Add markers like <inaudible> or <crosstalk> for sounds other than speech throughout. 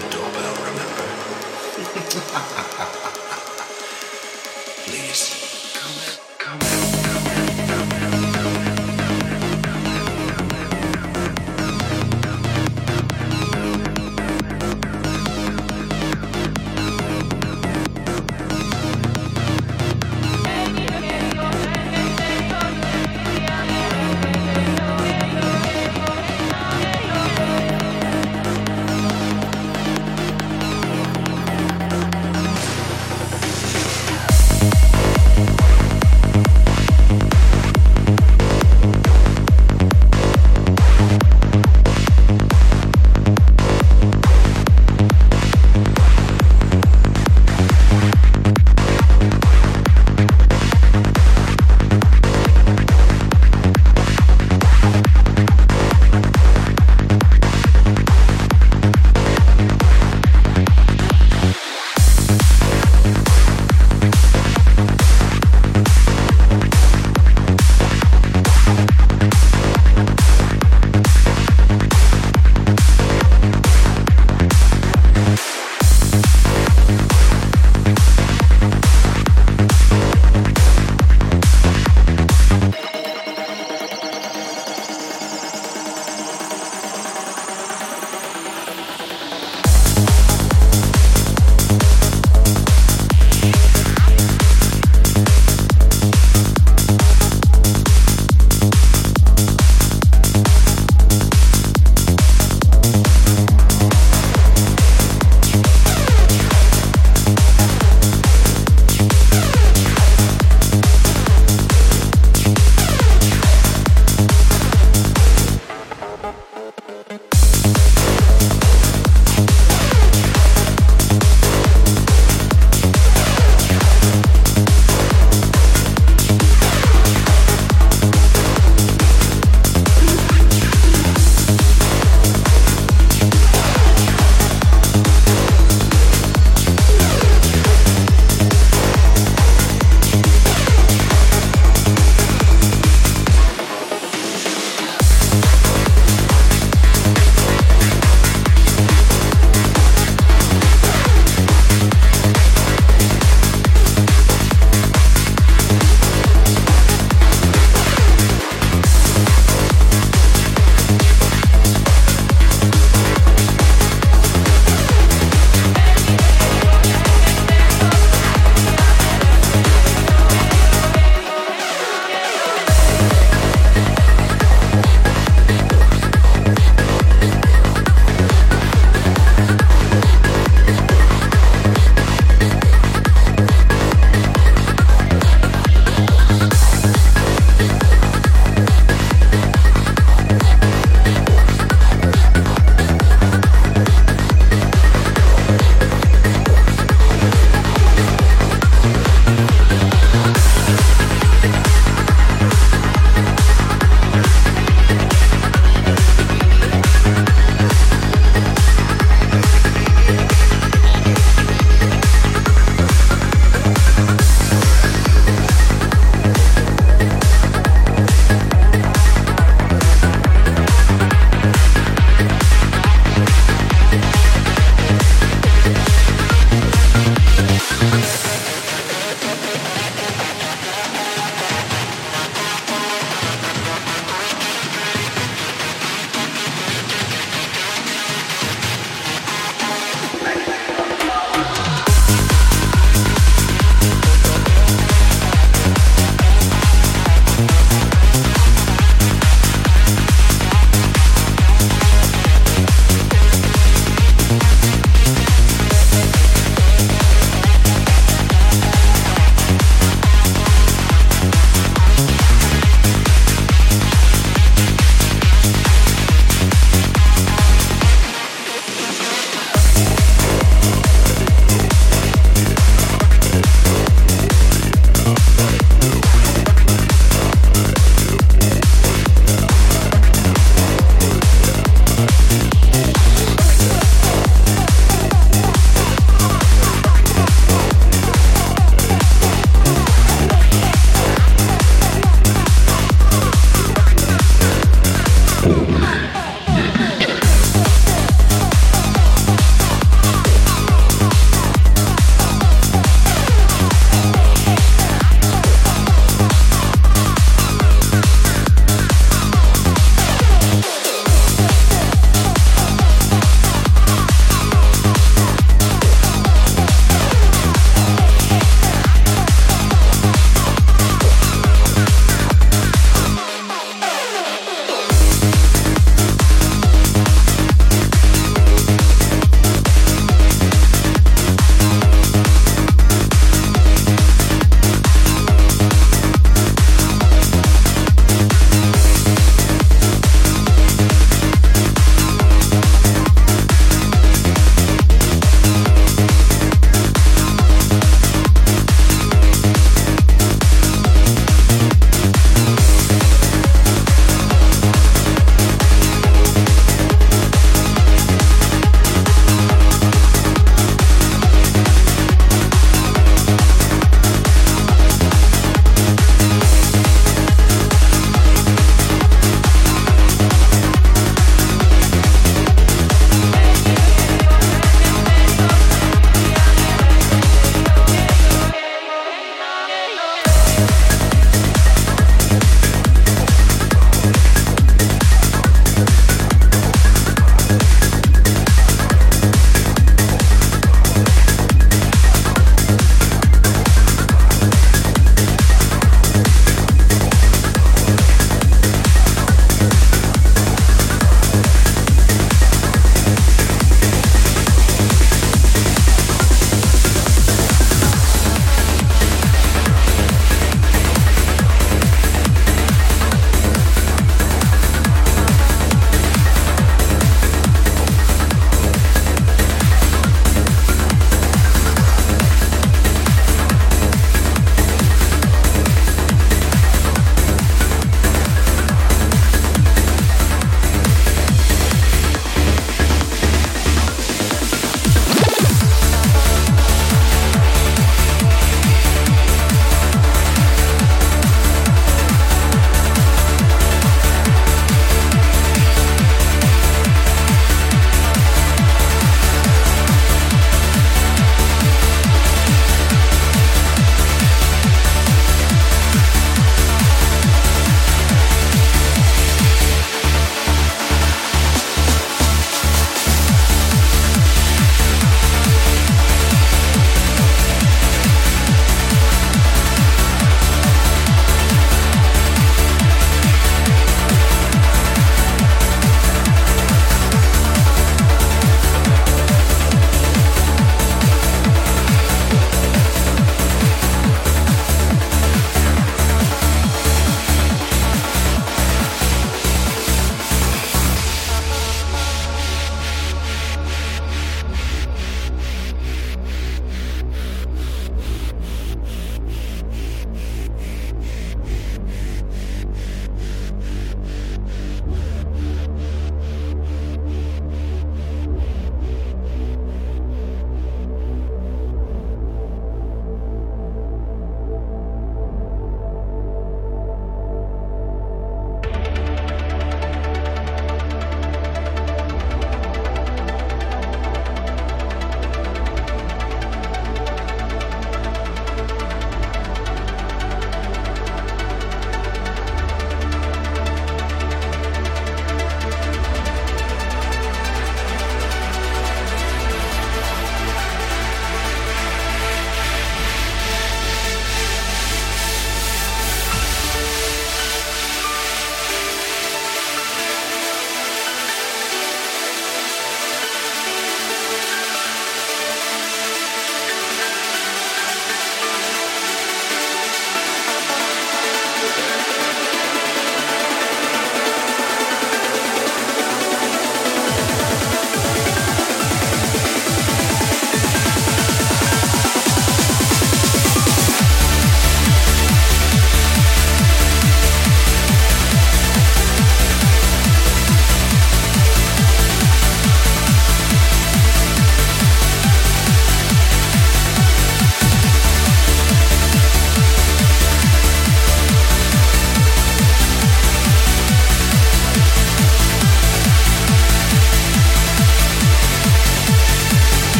A doorbell, remember? <laughs> Please,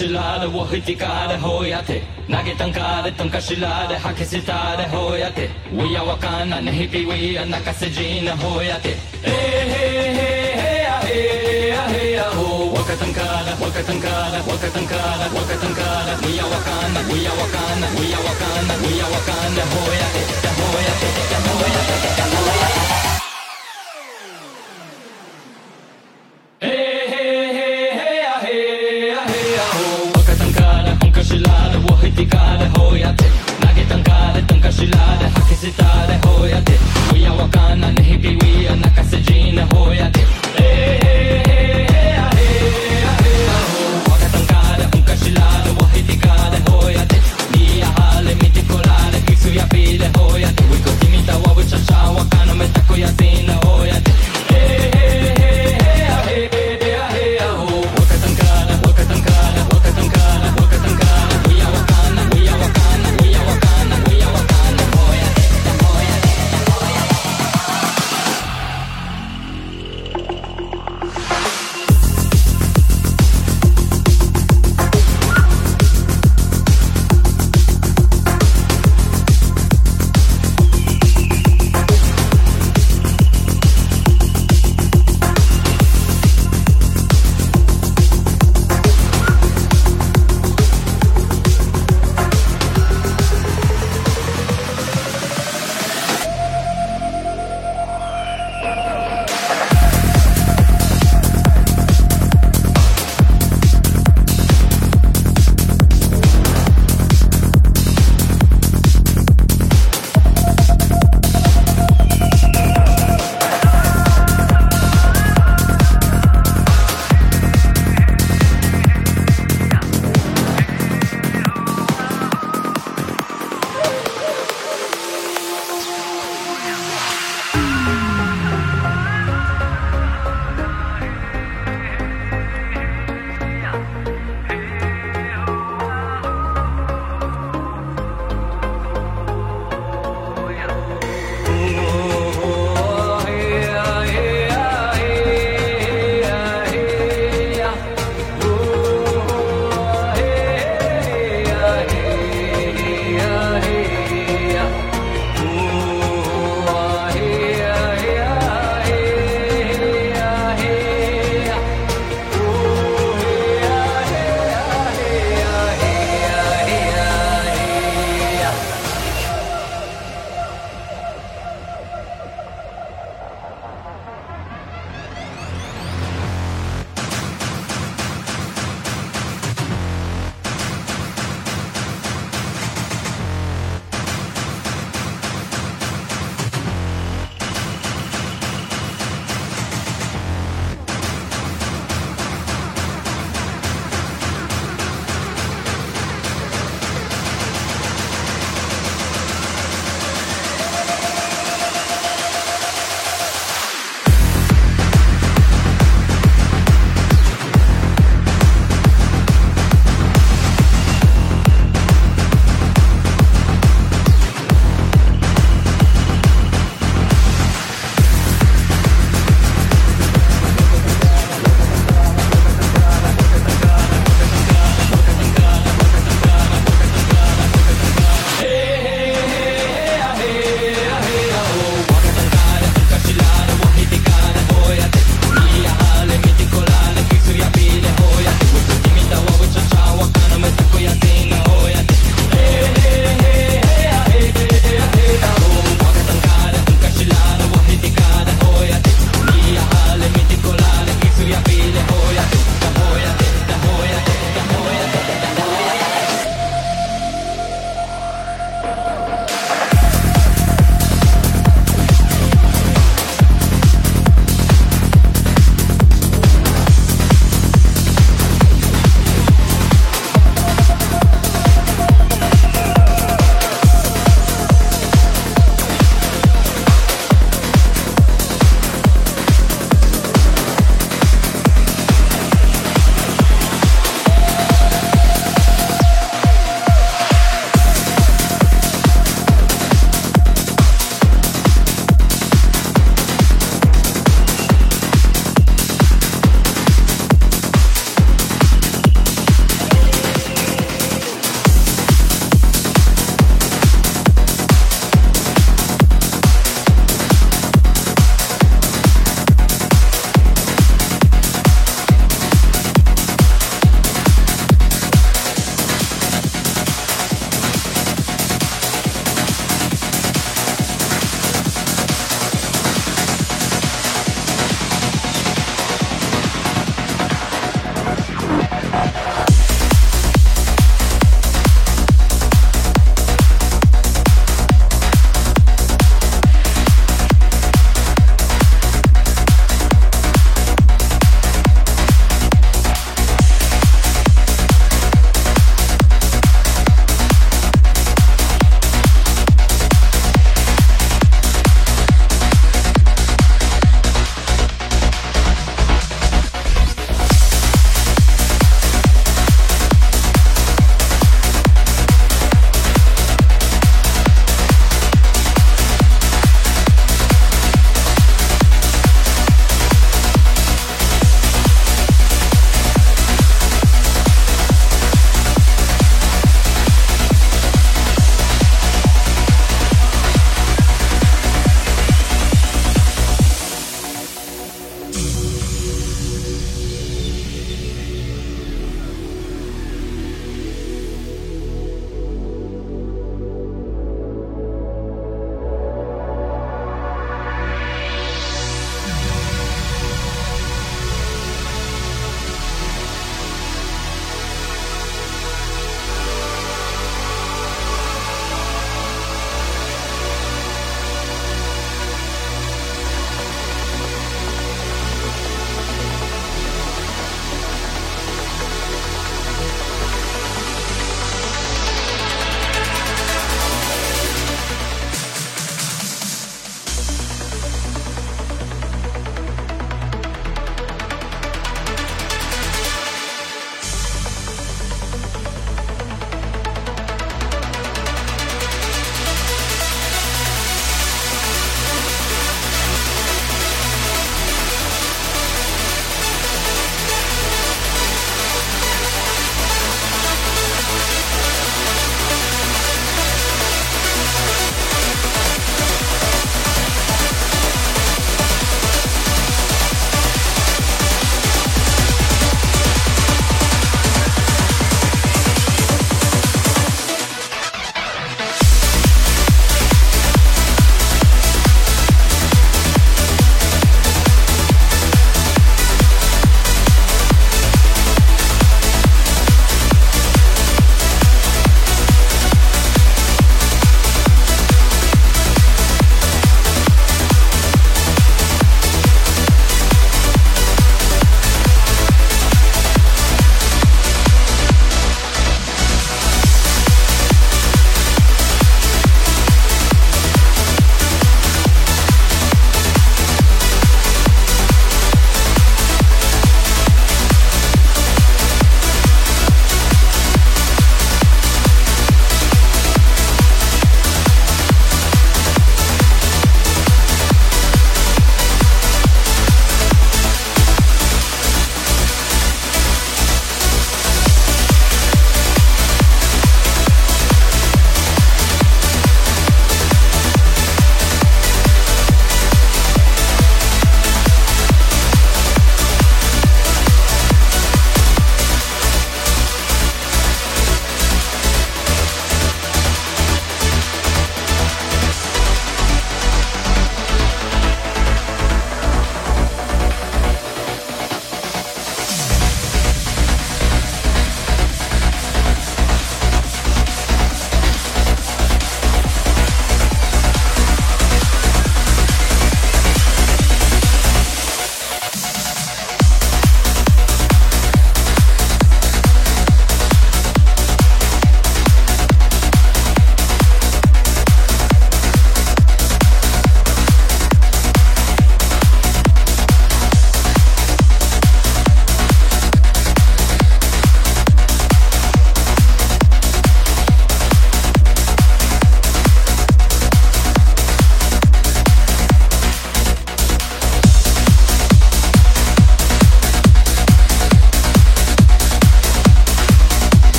شلال وهتكار هوياتي ناقي تنكار تنكشلال حكي ستار هوياتي ويا وكان نهبي ويا نكسجين هوياتي ايه ايه ايه ايه هو وكتنكار وكتنكار وكتنكار وكتنكار ويا وكان ويا وكان ويا وكان ويا وكان هوياتي هوياتي هوياتي هوياتي hoiate Nagetan kaale tankashilare hakisitare hoiate Wia wakana nehipi wia nakasejine hoiate Hey hey hey hey hey hey Wakatan kaale unkashilare wahitikare hoiate Nia hale mitikolare hoiate Wiko timita metako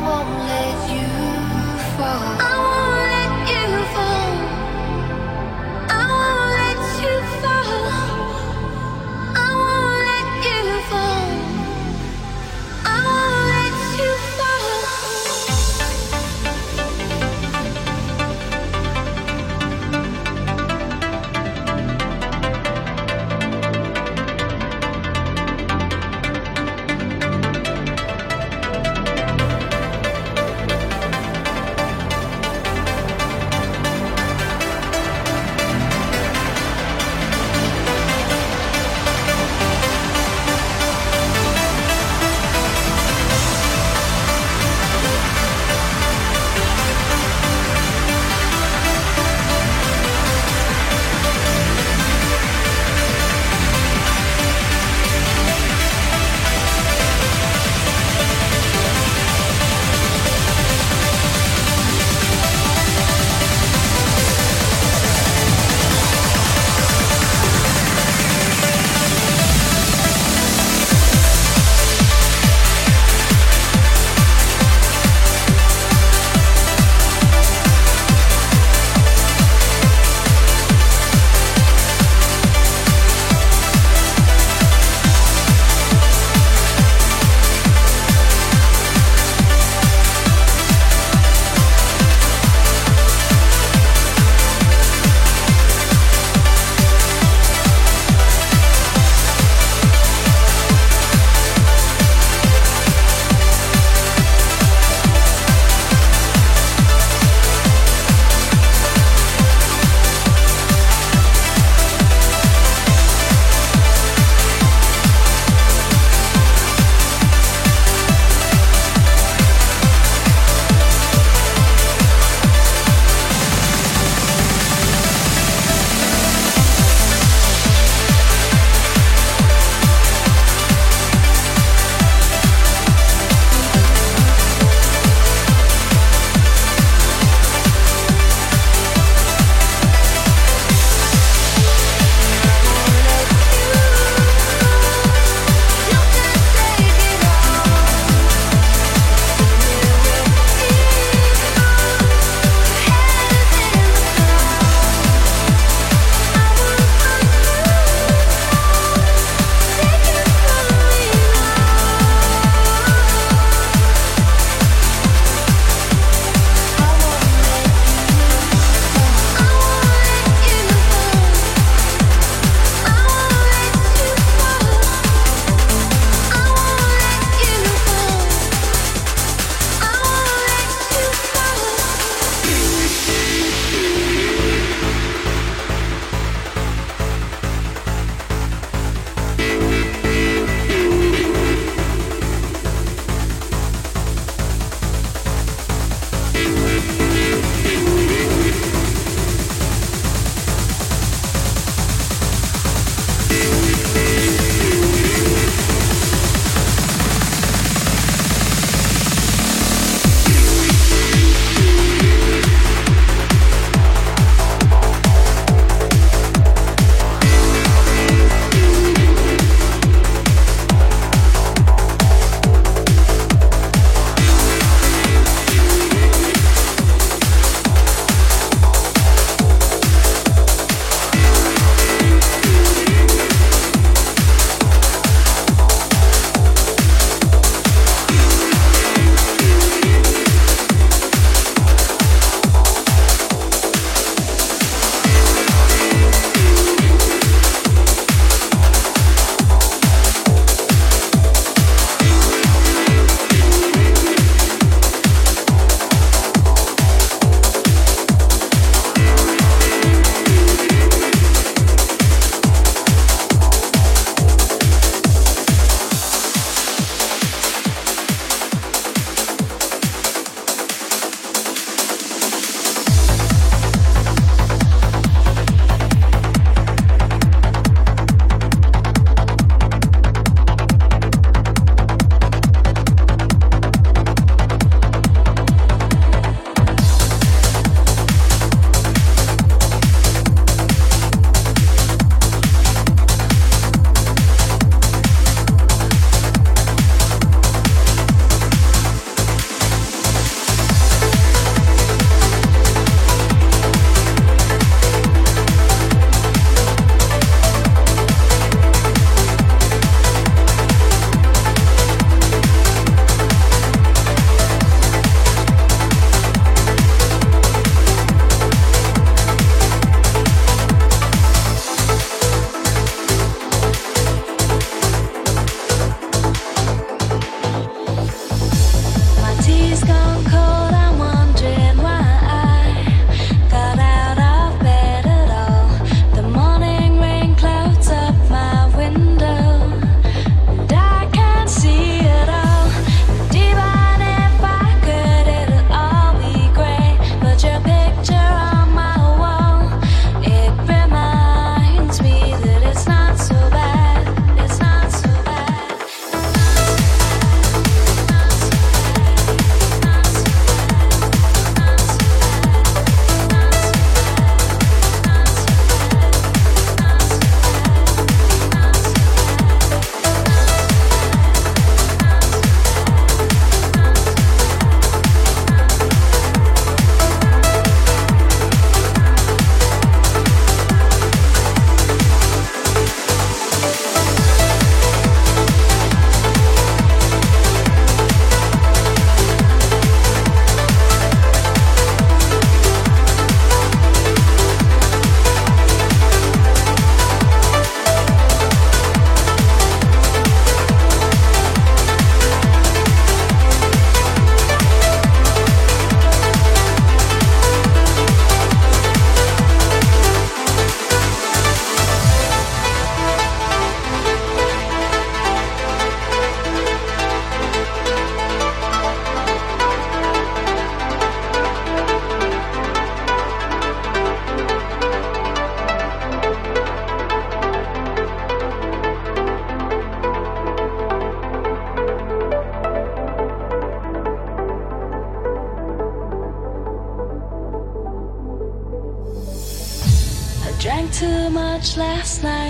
mong lên?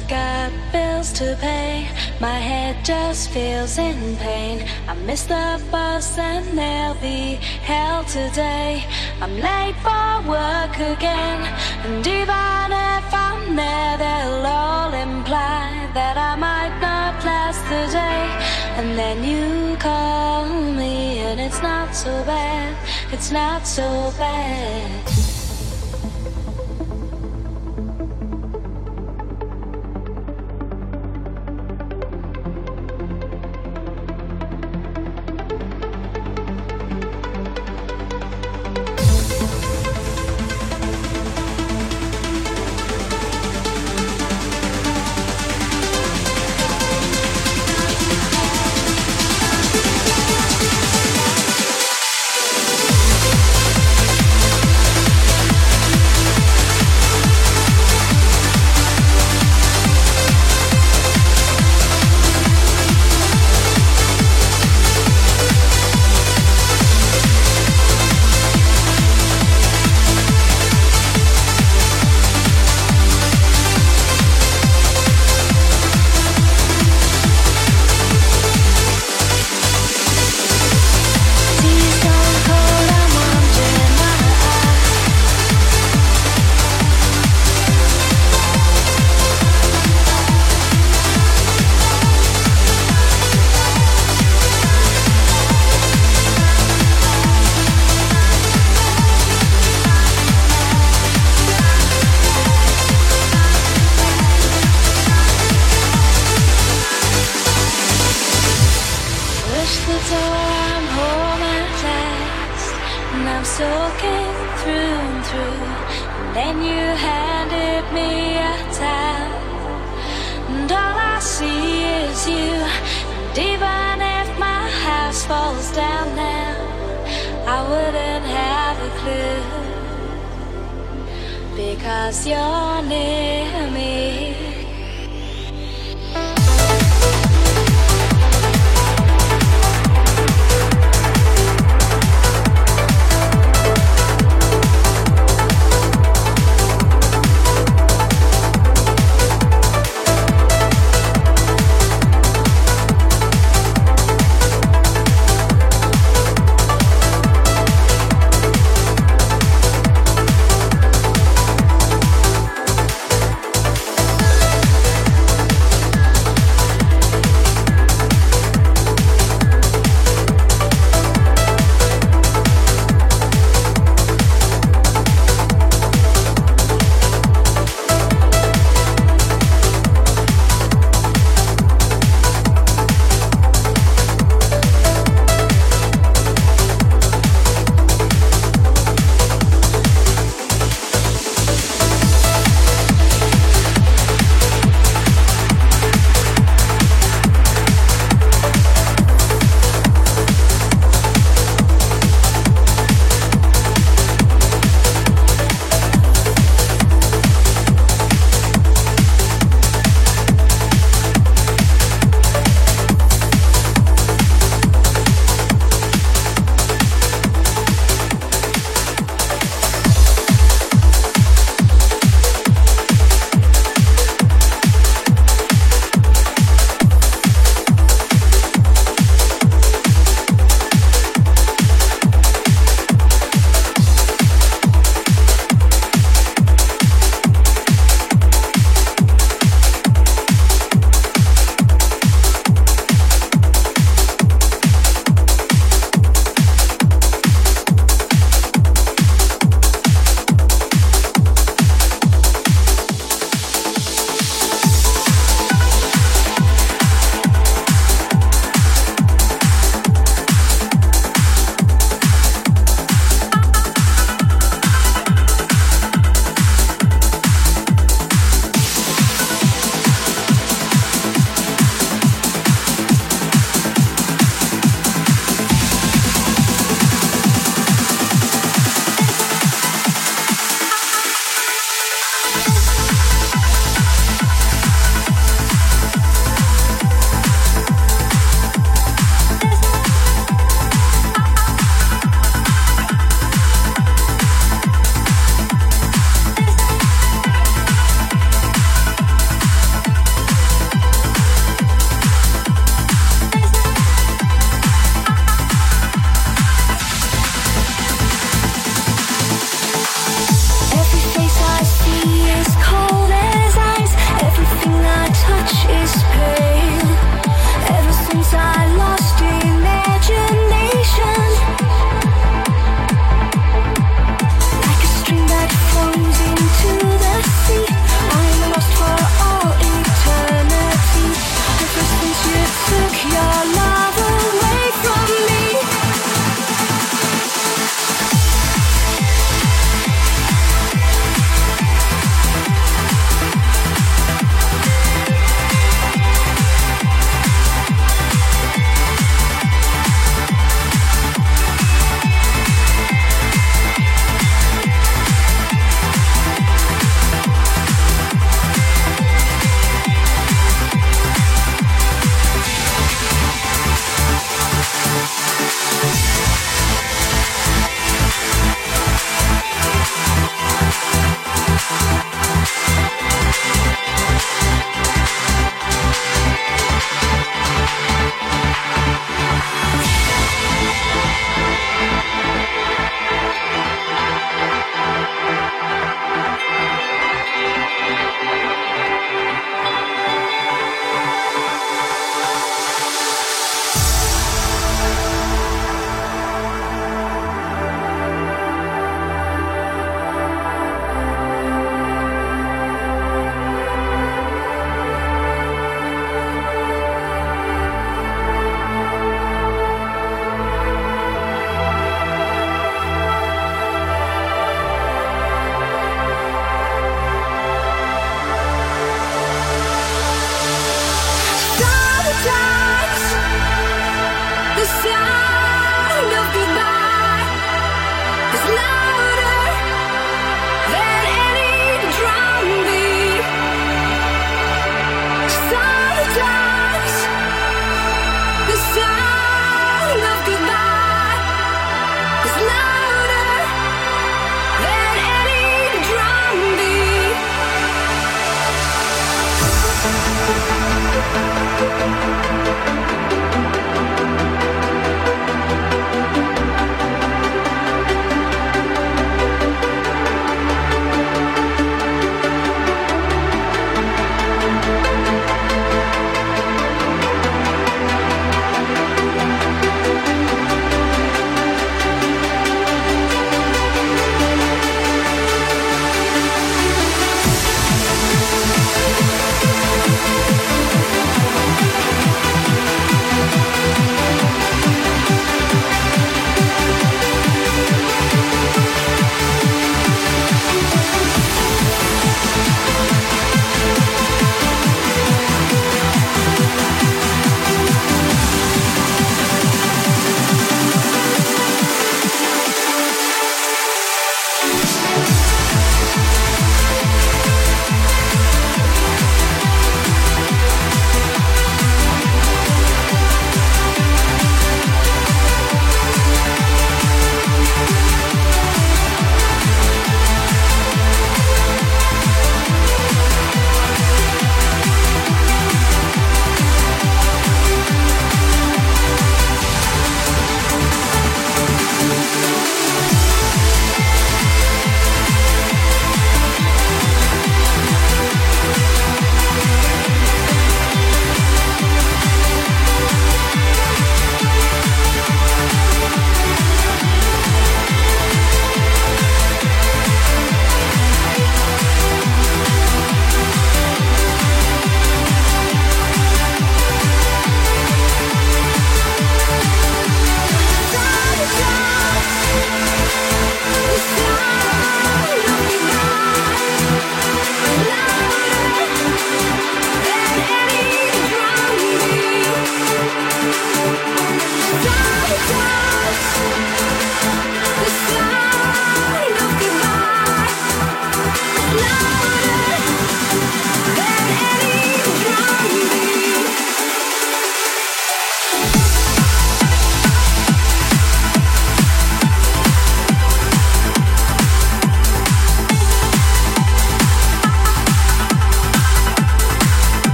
Night, got bills to pay. My head just feels in pain. I missed the bus and there'll be hell today. I'm late for work again, and even if I'm there, they'll all imply that I might not last the day. And then you call me, and it's not so bad, it's not so bad.